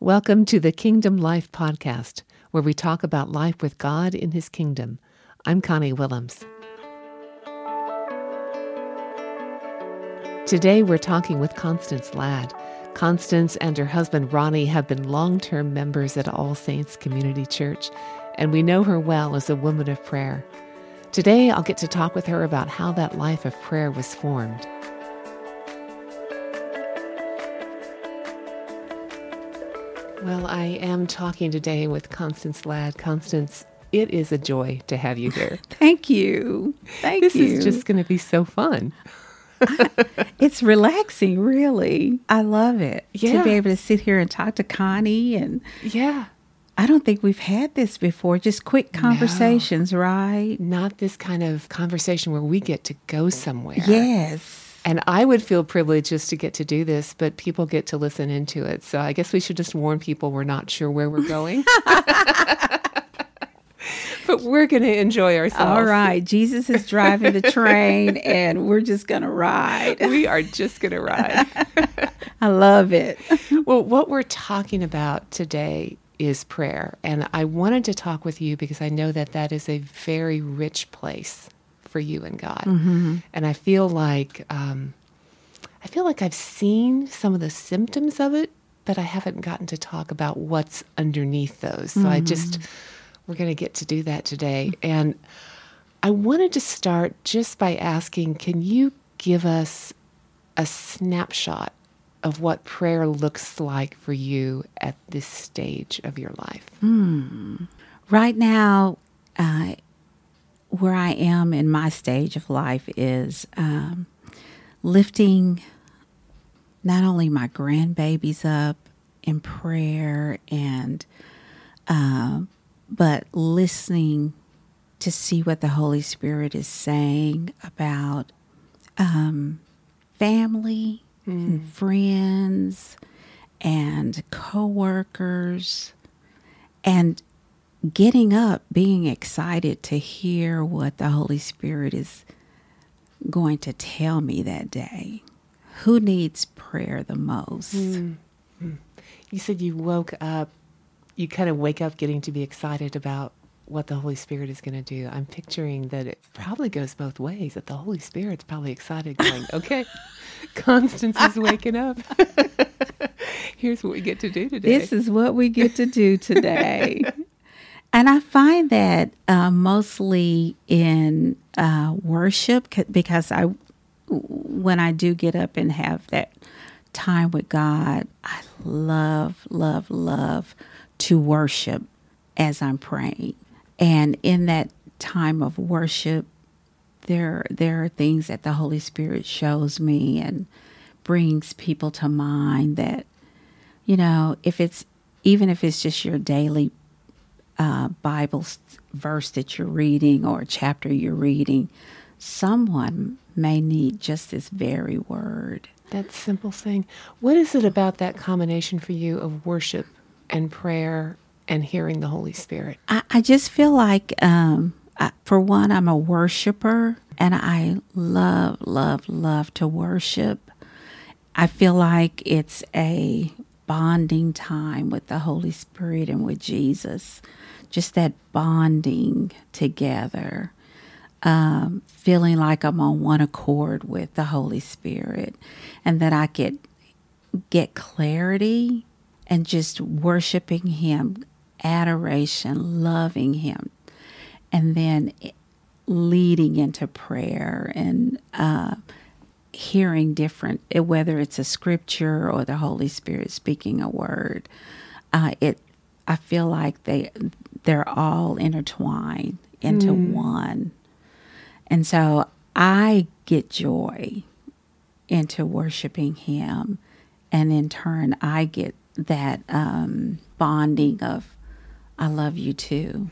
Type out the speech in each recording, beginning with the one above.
Welcome to the Kingdom Life Podcast, where we talk about life with God in His kingdom. I'm Connie Willems. Today we're talking with Constance Ladd. Constance and her husband Ronnie have been long term members at All Saints Community Church, and we know her well as a woman of prayer. Today I'll get to talk with her about how that life of prayer was formed. Well, I am talking today with Constance Ladd. Constance, it is a joy to have you here. Thank you. Thank this you. This is just going to be so fun. I, it's relaxing, really. I love it Yeah. to be able to sit here and talk to Connie. And Yeah. I don't think we've had this before. Just quick conversations, right? Not this kind of conversation where we get to go somewhere. Yes. And I would feel privileged just to get to do this, but people get to listen into it. So I guess we should just warn people we're not sure where we're going. but we're going to enjoy ourselves. All right. Jesus is driving the train, and we're just going to ride. We are just going to ride. I love it. well, what we're talking about today is prayer. And I wanted to talk with you because I know that that is a very rich place for you and God. And I feel like um, I feel like I've seen some of the symptoms of it, but I haven't gotten to talk about what's underneath those. So I just we're going to get to do that today. And I wanted to start just by asking, can you give us a snapshot of what prayer looks like for you at this stage of your life? Right now, uh, where I am in my stage of life is um, lifting not only my grandbabies up in prayer and uh, but listening to see what the Holy Spirit is saying about um, family and friends and coworkers. And getting up being excited to hear what the Holy Spirit is going to tell me that day. Who needs prayer the most? Mm-hmm. You said you woke up, you kind of wake up getting to be excited about what the Holy Spirit is going to do. I'm picturing that it probably goes both ways, that the Holy Spirit's probably excited, going, okay, Constance is waking up. Here's what we get to do today. This is what we get to do today. and I find that uh, mostly in uh, worship because I, when I do get up and have that time with God, I love, love, love to worship as I'm praying. And in that time of worship, there there are things that the Holy Spirit shows me and brings people to mind that you know if it's even if it's just your daily uh, Bible verse that you're reading or a chapter you're reading, someone may need just this very word. That simple thing. What is it about that combination for you of worship and prayer and hearing the Holy Spirit? I, I just feel like, um, I, for one, I'm a worshiper and I love, love, love to worship. I feel like it's a bonding time with the Holy Spirit and with Jesus. Just that bonding together, um, feeling like I'm on one accord with the Holy Spirit, and that I could get clarity and just worshiping Him, adoration, loving Him, and then leading into prayer and uh, hearing different, eh, whether it's a scripture or the Holy Spirit speaking a word. Uh, it, I feel like they, they're all intertwined into one, and so I get joy into worshiping Him, and in turn, I get that um, bonding of, I love you too.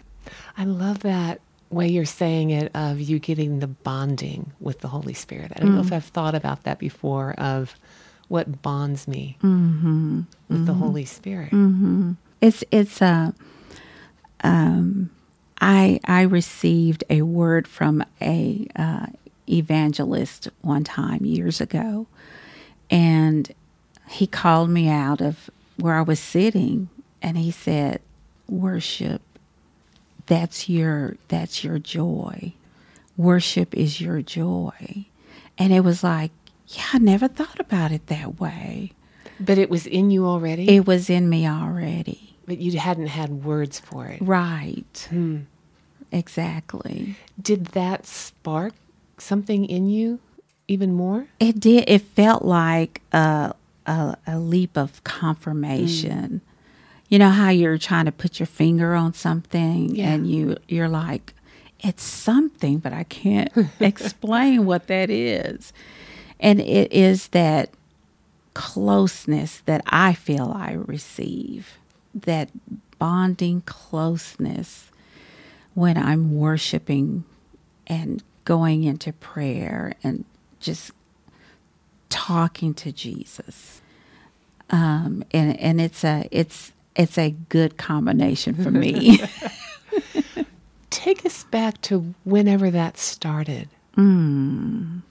I love that way you're saying it of you getting the bonding with the Holy Spirit. I don't know if mm. I've thought about that before of what bonds me mm-hmm. with the mm-hmm. Holy Spirit. Mm-hmm. It's it's a um, I I received a word from a uh, evangelist one time years ago, and he called me out of where I was sitting, and he said, "Worship. That's your that's your joy. Worship is your joy." And it was like, yeah, I never thought about it that way. But it was in you already? It was in me already. But you hadn't had words for it. Right. Hmm. Exactly. Did that spark something in you even more? It did. It felt like a, a, a leap of confirmation. Mm. You know how you're trying to put your finger on something yeah. and you you're like, it's something, but I can't explain what that is. And it is that closeness that I feel I receive, that bonding closeness when I'm worshiping and going into prayer and just talking to Jesus. Um, and and it's a it's it's a good combination for me. Take us back to whenever that started. Mm.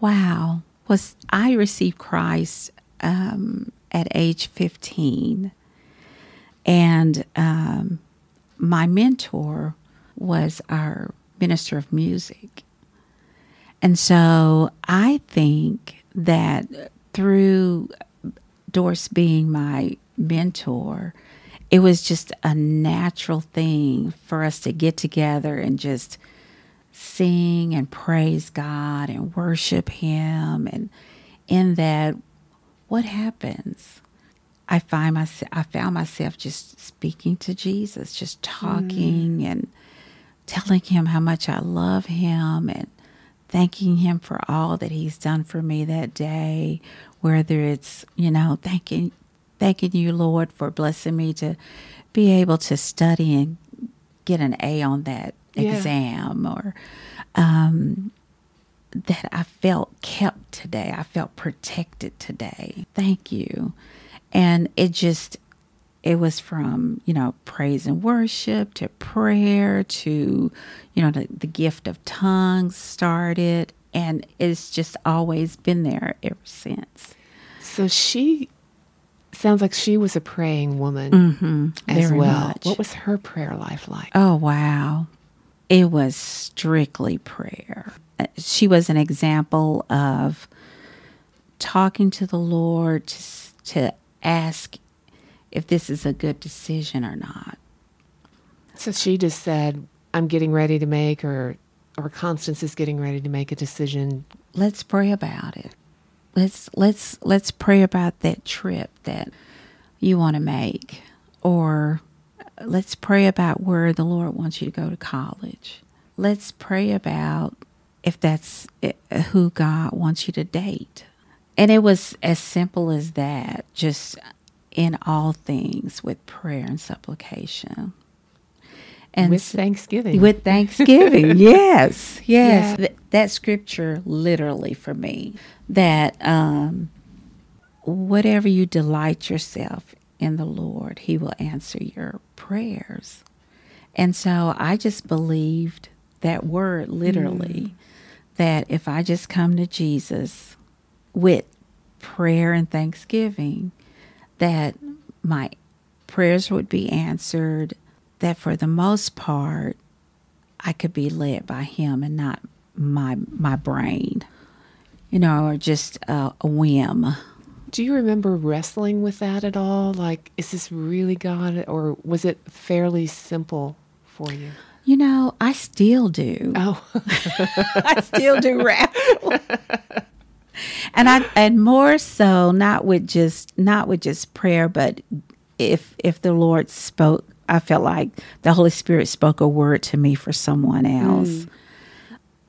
Wow. Was I received Christ um, at age 15. And um, my mentor was our minister of music. And so I think that through Doris being my mentor, it was just a natural thing for us to get together and just sing and praise God and worship Him. And in that, what happens? I find myself, I found myself just speaking to Jesus, just talking mm. and telling Him how much I love Him and thanking Him for all that He's done for me that day. Whether it's, you know, thanking Thanking you, Lord, for blessing me to be able to study and get an A on that yeah. exam or um, that I felt kept today. I felt protected today. Thank you. And it just, it was from, you know, praise and worship to prayer to, you know, the, the gift of tongues started. And it's just always been there ever since. So she sounds like she was a praying woman mm-hmm, as well. Much. What was her prayer life like? Oh, wow. It was strictly prayer. Uh, she was an example of talking to the Lord to, to ask if this is a good decision or not. So she just said, I'm getting ready to make, or, or Constance is getting ready to make a decision. Let's pray about it let's let's let's pray about that trip that you want to make or let's pray about where the Lord wants you to go to college. Let's pray about if that's eh, who God wants you to date. And it was as simple as that, just in all things with prayer and supplication. And with Thanksgiving. With Thanksgiving, yes, yes. Yeah. Th- that scripture literally for me that um, whatever you delight yourself in the Lord, He will answer your prayers. And so I just believed that word literally mm. that if I just come to Jesus with prayer and thanksgiving, that my prayers would be answered that for the most part, I could be led by Him and not my my brain, you know, or just a, a whim. Do you remember wrestling with that at all? Like, is this really God, or was it fairly simple for you? You know, I still do. Oh, I still do wrestle. and I and more so not with just not with just prayer, but if if the Lord spoke I felt like the Holy Spirit spoke a word to me for someone else. Mm.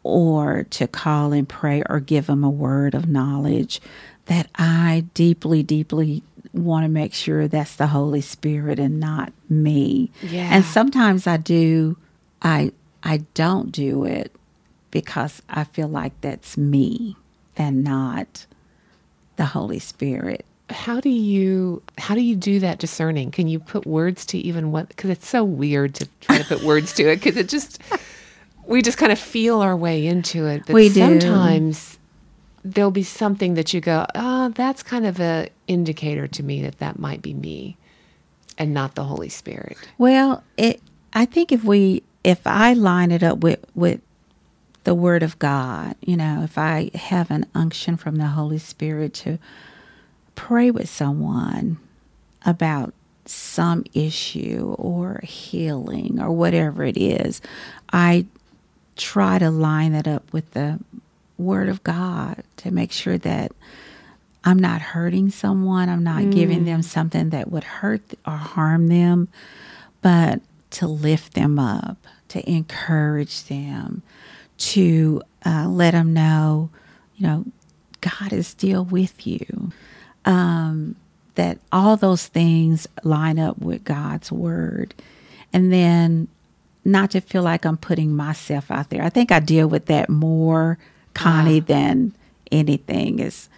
Or to call and pray or give them a word of knowledge that I deeply, deeply want to make sure that's the Holy Spirit and not me. Yeah. And sometimes I do I I don't do it because I feel like that's me and not the Holy Spirit how do you how do you do that discerning? Can you put words to even what? Because it's so weird to try to put words to it because it just we just kind of feel our way into it. But we do. sometimes there'll be something that you go, oh, that's kind of a indicator to me that that might be me and not the Holy Spirit. Well, it. I think if we, if I line it up with with the Word of God, you know, if I have an unction from the Holy Spirit to pray with someone about some issue or healing or whatever it is, I try to line that up with the Word of God to make sure that I'm not hurting someone, I'm not mm. giving them something that would hurt or harm them, but to lift them up, to encourage them, to uh, let them know, you know, God is still with you. Um, that all those things line up with God's word. And then not to feel like I'm putting myself out there. I think I deal with that more, Connie, uh. than anything is,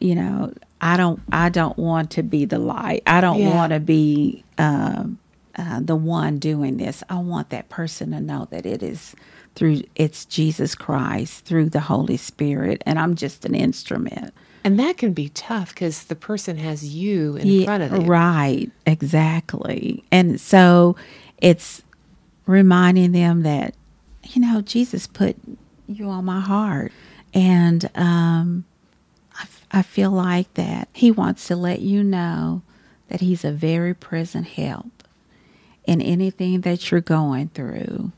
you know, I don't, I don't want to be the light. I don't yeah. want to be um, uh, the one doing this. I want that person to know that it is through, it's Jesus Christ, through the Holy Spirit, and I'm just an instrument. And that can be tough because the person has you in yeah, front of them. Right, exactly. And so it's reminding them that, you know, Jesus put you on my heart. And um, I, I feel like that He wants to let you know that He's a very present help in anything that you're going through.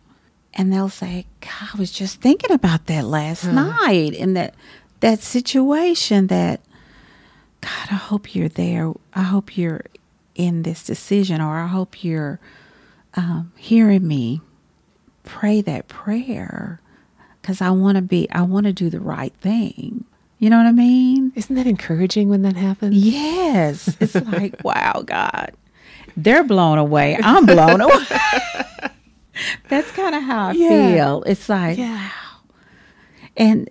And they'll say, God, I was just thinking about that last huh. night and that that situation that God, I hope you're there. I hope you're in this decision, or I hope you're um, hearing me pray that prayer because I want to be, I want to do the right thing. You know what I mean? Isn't that encouraging when that happens? Yes. It's like, wow, God, they're blown away. I'm blown away. That's kind of how I yeah. feel. It's like, yeah. wow. And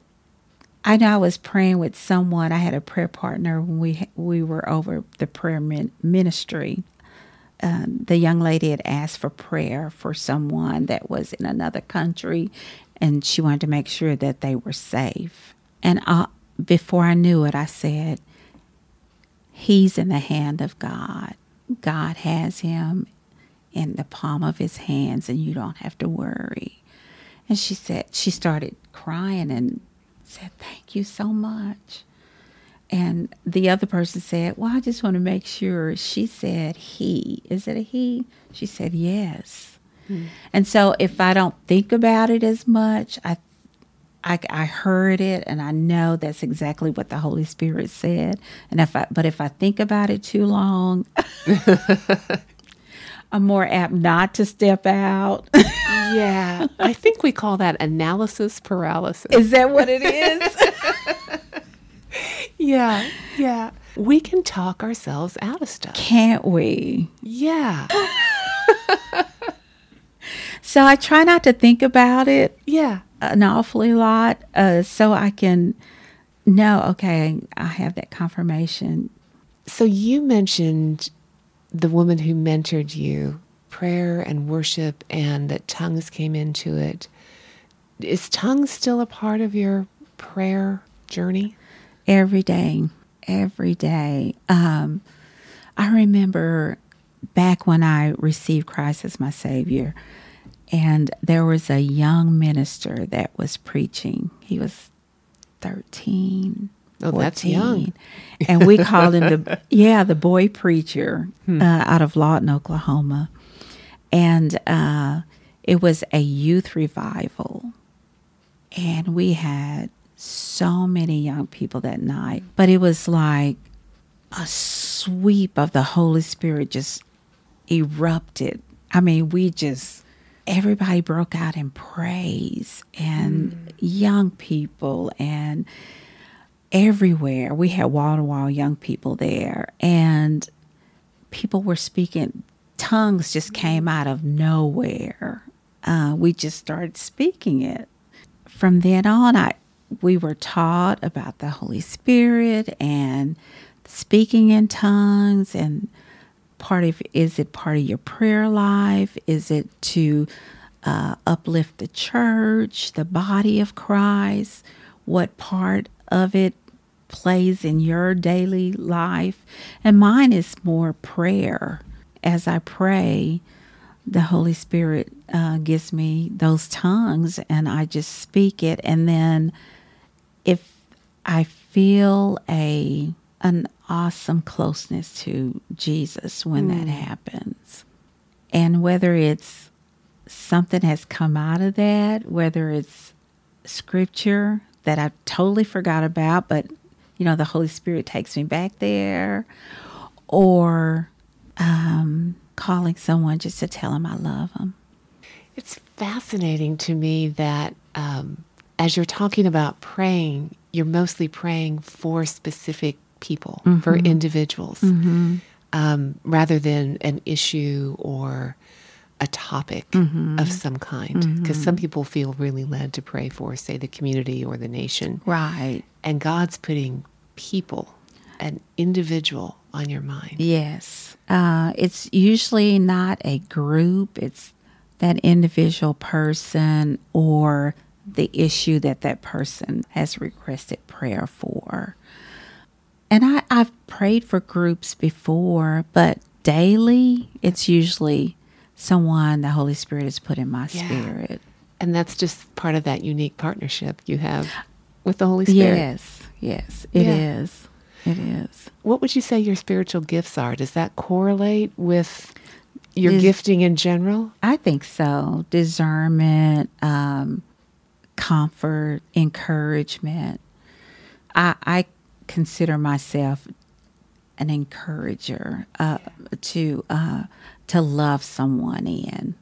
I know I was praying with someone. I had a prayer partner when we we were over the prayer ministry. Um, the young lady had asked for prayer for someone that was in another country, and she wanted to make sure that they were safe. And I, before I knew it, I said, "He's in the hand of God. God has him in the palm of His hands, and you don't have to worry." And she said she started crying and said, Thank you so much. And the other person said, Well, I just want to make sure. She said, He. Is it a he? She said, Yes. Hmm. And so if I don't think about it as much, I, I, I heard it and I know that's exactly what the Holy Spirit said. And if I, but if I think about it too long, I'm more apt not to step out. yeah. I think we call that analysis paralysis. Is that what it is? yeah. Yeah. We can talk ourselves out of stuff. Can't we? Yeah. so I try not to think about it. Yeah. An awfully lot. Uh, so I can know, okay, I have that confirmation. So you mentioned the woman who mentored you, prayer and worship, and that tongues came into it. Is tongues still a part of your prayer journey? Every day, every day. Um, I remember back when I received Christ as my Savior, and there was a young minister that was preaching. He was 13, Oh, 14. that's young. and we called him the yeah the boy preacher hmm. uh, out of Lawton, Oklahoma, and uh, it was a youth revival, and we had so many young people that night. But it was like a sweep of the Holy Spirit just erupted. I mean, we just everybody broke out in praise and mm. young people and everywhere. We had wall to wall young people there, and people were speaking. Tongues just came out of nowhere. Uh, we just started speaking it. From then on, I we were taught about the Holy Spirit and speaking in tongues and part of is it part of your prayer life? Is it to uh, uplift the church, the body of Christ? What part of it plays in your daily life. And mine is more prayer. As I pray, the Holy Spirit uh, gives me those tongues and I just speak it. And then if I feel a an awesome closeness to Jesus when mm. that happens. And whether it's something has come out of that, whether it's scripture that I totally forgot about, but you know, the Holy Spirit takes me back there, or um, calling someone just to tell them I love them. It's fascinating to me that um, as you're talking about praying, you're mostly praying for specific people, mm-hmm. for individuals, mm-hmm. um, rather than an issue or a topic mm-hmm. of some kind. Because some people feel really led to pray for, say, the community or the nation. Right. And God's putting people, an individual on your mind. Yes. Uh, it's usually not a group, it's that individual person or the issue that that person has requested prayer for. And I, I've prayed for groups before, but daily, it's usually someone the Holy Spirit has put in my yeah. spirit. And that's just part of that unique partnership you have with the Holy Spirit. Yes, yes, it yeah. is. It is. What would you say your spiritual gifts are? Does that correlate with your gifting in general? I think so. Discernment, um, comfort, encouragement. I, I consider myself an encourager uh, to uh, to love someone in.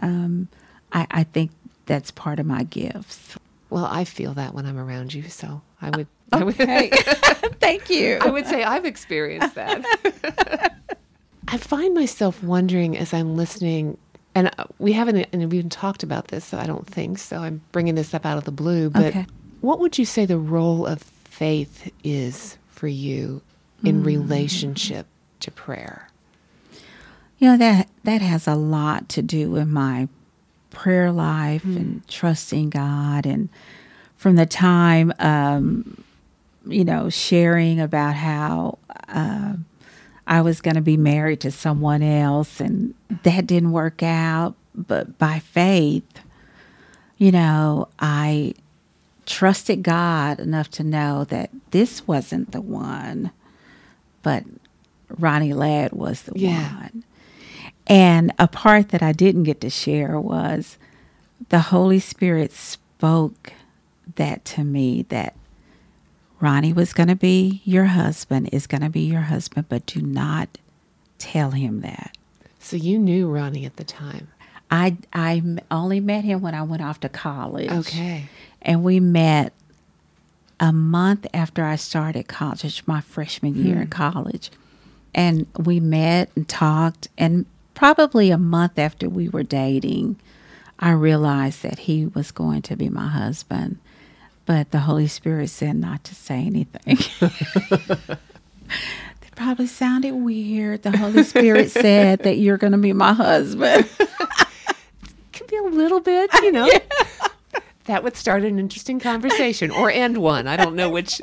Um, I, I think that's part of my gifts. Well, I feel that when I'm around you, so I would. Okay. I would, Thank you. I would say I've experienced that. I find myself wondering as I'm listening, and we haven't and we've even talked about this, so I don't think so. I'm bringing this up out of the blue, but okay. what would you say the role of faith is for you in mm. relationship to prayer? You know that that has a lot to do with my prayer life mm. and trusting God, and from the time um, you know sharing about how uh, I was going to be married to someone else, and that didn't work out, but by faith, you know, I trusted God enough to know that this wasn't the one, but Ronnie Ladd was the yeah. one. And a part that I didn't get to share was the Holy Spirit spoke that to me that Ronnie was going to be your husband, is going to be your husband, but do not tell him that. So you knew Ronnie at the time. I I only met him when I went off to college. Okay and we met a month after I started college, my freshman year mm. in hmm. college. And we met and talked, and probably a month after we were dating, I realized that he was going to be my husband. But the Holy Spirit said not to say anything. that probably sounded weird. The Holy Spirit said that you're going to be my husband. Could be a little bit, you know. Yeah that would start an interesting conversation or end one. I don't know which.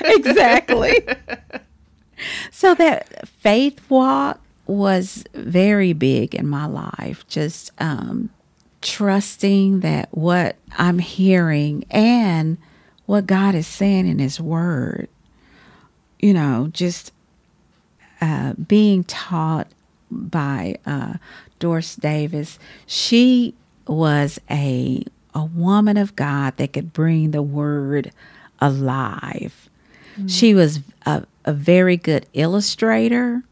exactly. so that faith walk was very big in my life. Just um, trusting that what I'm hearing and what God is saying in His Word, you know, just uh, being taught by uh, Doris Davis. She was a a woman of God that could bring the word alive. Mm-hmm. She was a, a very good illustrator.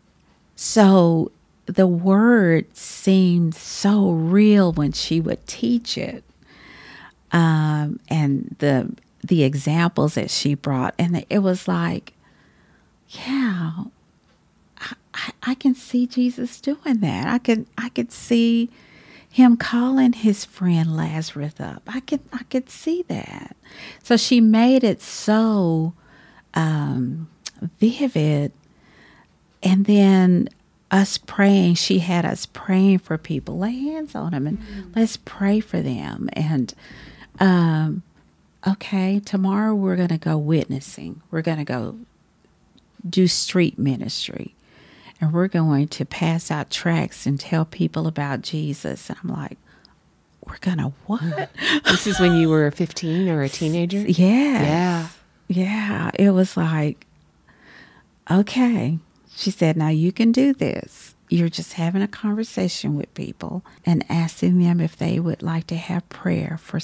So the word seemed so real when she would teach it. Um, and the the examples that she brought, and it was like, yeah, I, I can see Jesus doing that. I could I could see him calling his friend Lazarus up. I could I could see that. So she made it so um, vivid, and then us praying. She had us praying for people. Lay hands on them and mm-hmm. let's pray for them. And um, okay, tomorrow we're going to go witnessing. We're going to go do street ministry. And we're going to pass out tracts and tell people about Jesus. And I'm like, we're going to what? this is when you were 15 or a teenager? Yeah. Yeah. It was like, okay. She said, now you can do this. You're just having a conversation with people and asking them if they would like to have prayer for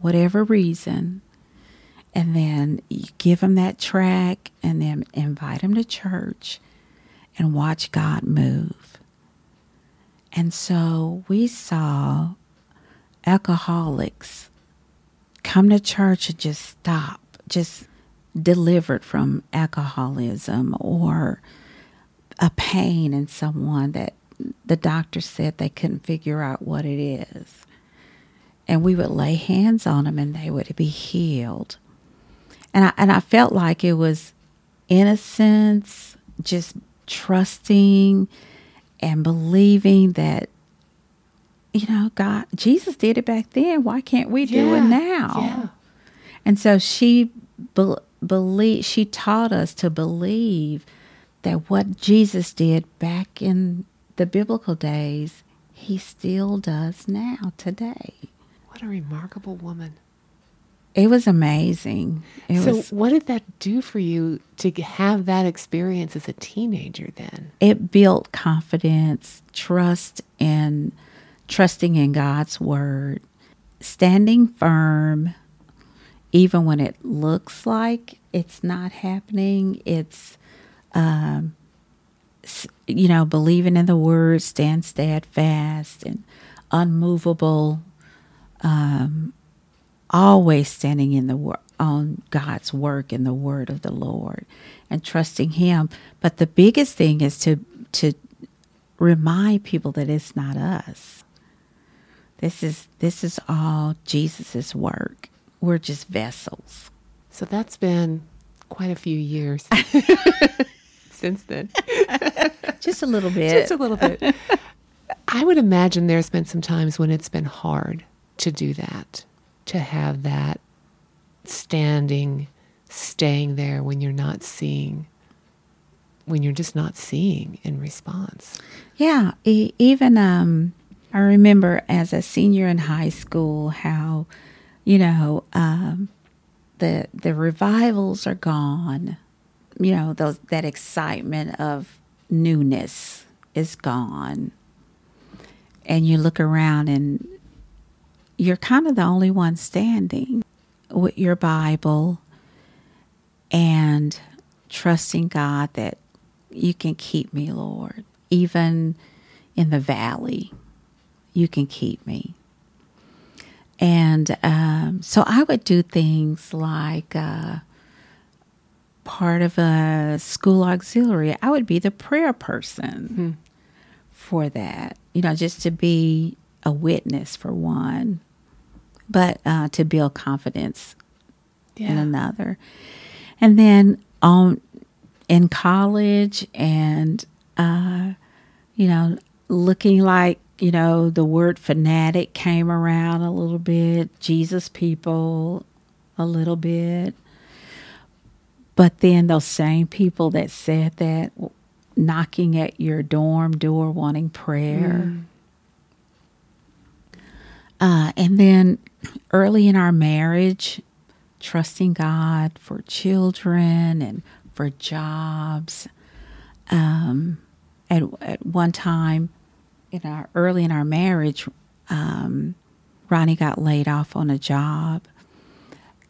whatever reason. And then you give them that track and then invite them to church and watch God move. And so we saw alcoholics come to church and just stop, just delivered from alcoholism or a pain in someone that the doctor said they couldn't figure out what it is. And we would lay hands on them and they would be healed. And I, and I felt like it was innocence, just trusting and believing that you know god jesus did it back then why can't we do Yeah, it now yeah. and so she believe she taught us to believe that what jesus did back in the biblical days he still does now today What a remarkable woman. it was amazing it so, was what did that do for you to have that experience as a teenager then? it built confidence, trust in trusting in God's word, standing firm even when it looks like it's not happening. It's um you know, believing in the word, stand steadfast and unmovable, um, always standing in the wor- on God's work in the word of the Lord and trusting Him. But the biggest thing is to to remind people that it's not us. This is this is all Jesus's work. We're just vessels. So, that's been quite a few years since then. Just a little bit. Just a little bit. I would imagine there's been some times when it's been hard to do that, to have that standing, staying there when you're not seeing, when you're just not seeing in response. Yeah, e- even um, I remember as a senior in high school how, you know, um, the the revivals are gone. You know, those that excitement of newness is gone, and you look around and you're kind of the only one standing with your Bible and trusting God that you can keep me, Lord. Even in the valley, you can keep me. And um, so I would do things like uh, part of a school auxiliary, I would be the prayer person for that, you know, just to be a witness for one, but uh, to build confidence in another. And then on in college and uh you know looking like you know the word fanatic came around a little bit jesus people a little bit but then those same people that said that knocking at your dorm door wanting prayer uh, and then early in our marriage, trusting God for children and for jobs. Um, at, at one time, in our early in our marriage, um, Ronnie got laid off on a job,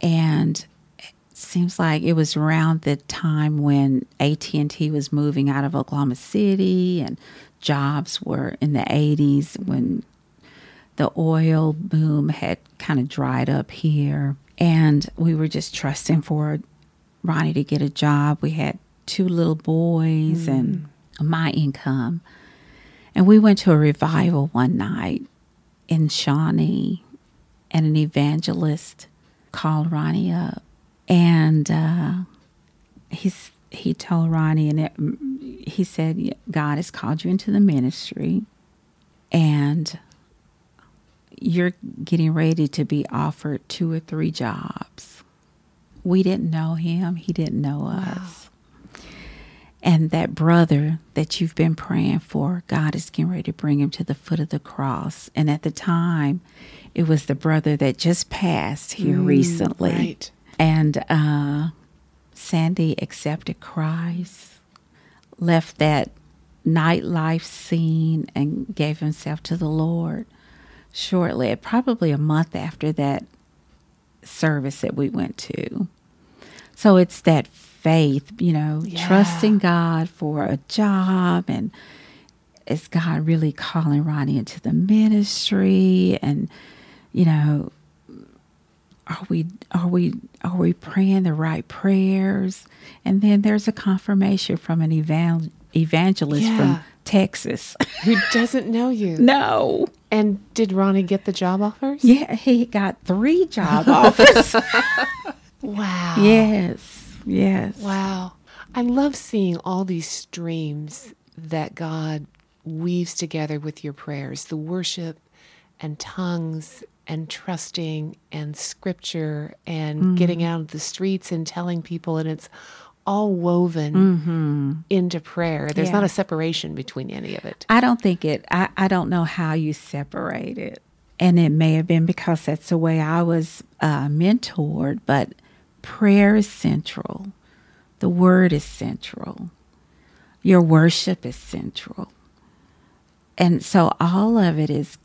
and it seems like it was around the time when AT and T was moving out of Oklahoma City, and jobs were in the '80s when the oil boom had kind of dried up here. And we were just trusting for Ronnie to get a job. We had two little boys and my income. And we went to a revival one night in Shawnee, and an evangelist called Ronnie up. And uh, he's, he told Ronnie, and it, he said, God has called you into the ministry. And you're getting ready to be offered two or three jobs. We didn't know him, he didn't know us. And that brother that you've been praying for, God is getting ready to bring him to the foot of the cross. And at the time, it was the brother that just passed here Mm, recently. right. And uh, Sandy accepted Christ, left that nightlife scene, and gave himself to the Lord shortly, probably a month after that service that we went to. So it's that faith, you know, Yeah. trusting God for a job and is God really calling Ronnie into the ministry and you know are we are we are we praying the right prayers and then there's a confirmation from an evan- evangelist Yeah. from Texas. Who doesn't know you? no. And did Ronnie get the job offers? Yeah, he got 3 job offers. Wow. yes. Yes. Wow. I love seeing all these streams that God weaves together with your prayers the worship and tongues and trusting and scripture and getting out of the streets and telling people, and it's all woven into prayer. There's Yeah. not a separation between any of it. I don't think it, I, I don't know how you separate it. And it may have been because that's the way I was uh, mentored, but prayer is central. The word is central. Your worship is central. And so all of it is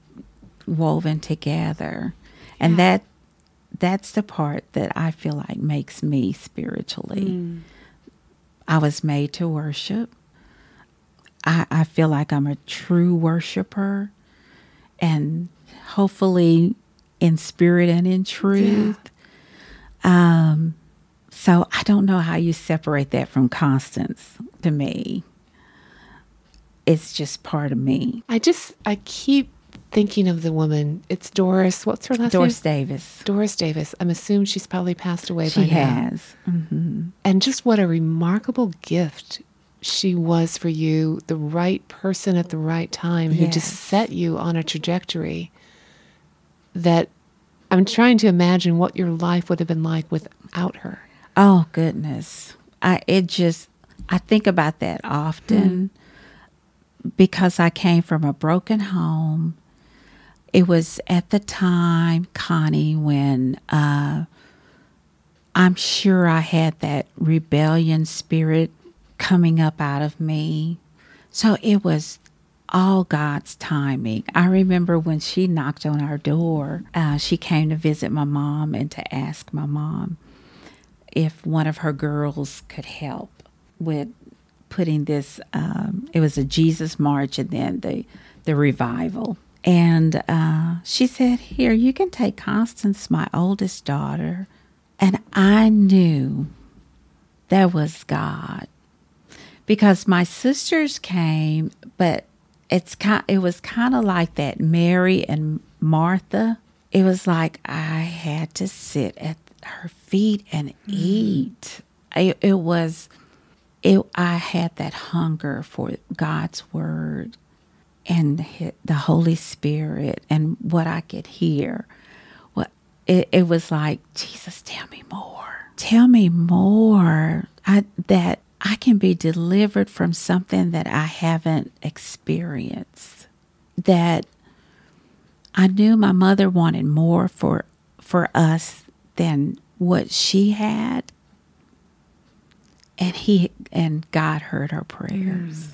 woven together. And that that's the part that I feel like makes me spiritually. Mm. I was made to worship. I, I feel like I'm a true worshiper and hopefully in spirit and in truth. Um, so I don't know how you separate that from Constance to me. It's just part of me. I just, I keep thinking of the woman. It's Doris. What's her last Doris name? Doris Davis. Doris Davis. I'm assuming she's probably passed away She by now. has. hmm and just what a remarkable gift she was for you, the right person at the right time who just set you on a trajectory that I'm trying to imagine what your life would have been like without her. Oh goodness. I it just I think about that often because I came from a broken home. It was at the time, Connie, when uh, I'm sure I had that rebellion spirit coming up out of me. So it was all God's timing. I remember when she knocked on our door, uh, she came to visit my mom and to ask my mom if one of her girls could help with putting this um, it was a jesus march and then the the revival. And uh, she said here you can take constance my oldest daughter. And i knew that was god. Because my sisters came but it's kind it was kind of like that mary and martha. It was like i had to sit at her feet and eat. I, it was it i had that hunger for god's word and the holy spirit and what i could hear. What it, it was like jesus tell me more. Tell me more. I, that i can be delivered from something that i haven't experienced. That i knew my mother wanted more for for us than what she had. And he and god heard her prayers.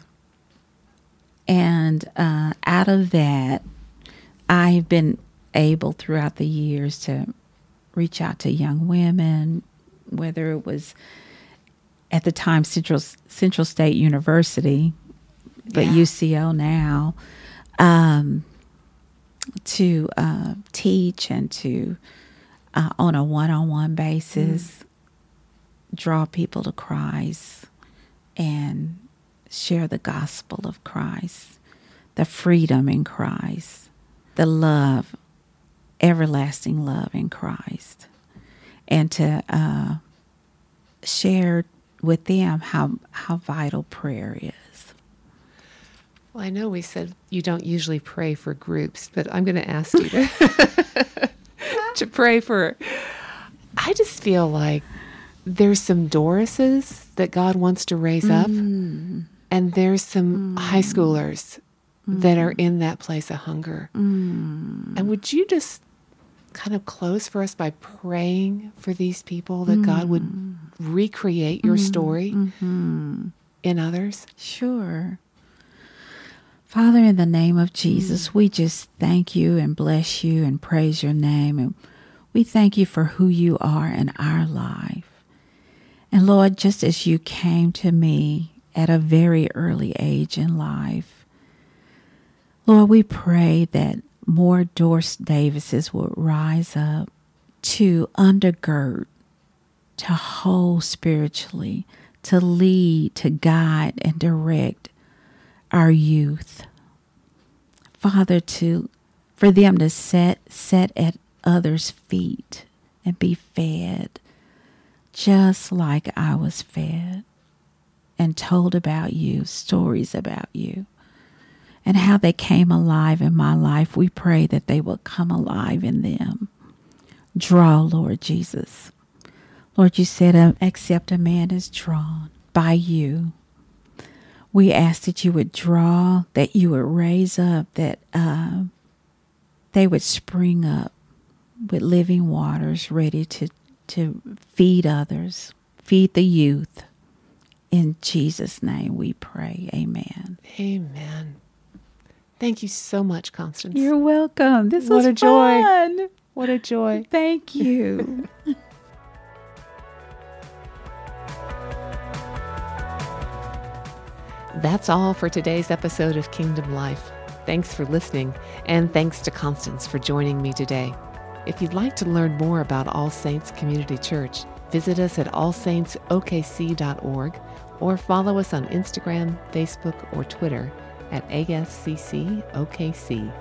And uh, out of that i've been able throughout the years to reach out to young women whether it was at the time central central state university but Yeah. uco now um, to uh, teach and to uh, on a one-on-one basis draw people to christ and share the gospel of christ the freedom in christ the love everlasting love in christ and to uh, share with them how how vital prayer is Well, I know we said you don't usually pray for groups, but I'm going to ask you to, to pray for. I just feel like there's some Dorises that God wants to raise up, Mm. and there's some high schoolers that are in that place of hunger. Mm. And would you just kind of close for us by praying for these people that God would Mm. Recreate your story Mm-hmm. in others? Sure. Father, in the name of Jesus, we just thank you and bless you and praise your name. And we thank you for who you are in our life. And Lord, just as you came to me at a very early age in life, Lord, we pray that more Doris Davises will rise up to undergird, to hold spiritually, to lead, to guide, and direct our youth. Father, to for them to set set at others' feet and be fed just like I was fed and told about you, stories about you, and how they came alive in my life. We pray that they will come alive in them. Draw, Lord Jesus. Lord, you said, uh, except a man is drawn by you. We ask that you would draw, that you would raise up, that uh, they would spring up with living waters ready to, to feed others, feed the youth. In Jesus' name we pray. Amen. Amen. Thank you so much, Constance. You're welcome. This What was a joy. fun. what a joy. Thank you. That's all for today's episode of Kingdom Life. Thanks for listening, and thanks to Constance for joining me today. If you'd like to learn more about All Saints Community Church, visit us at allsaintsokc.org or follow us on Instagram, Facebook, or Twitter at ASCCOKC.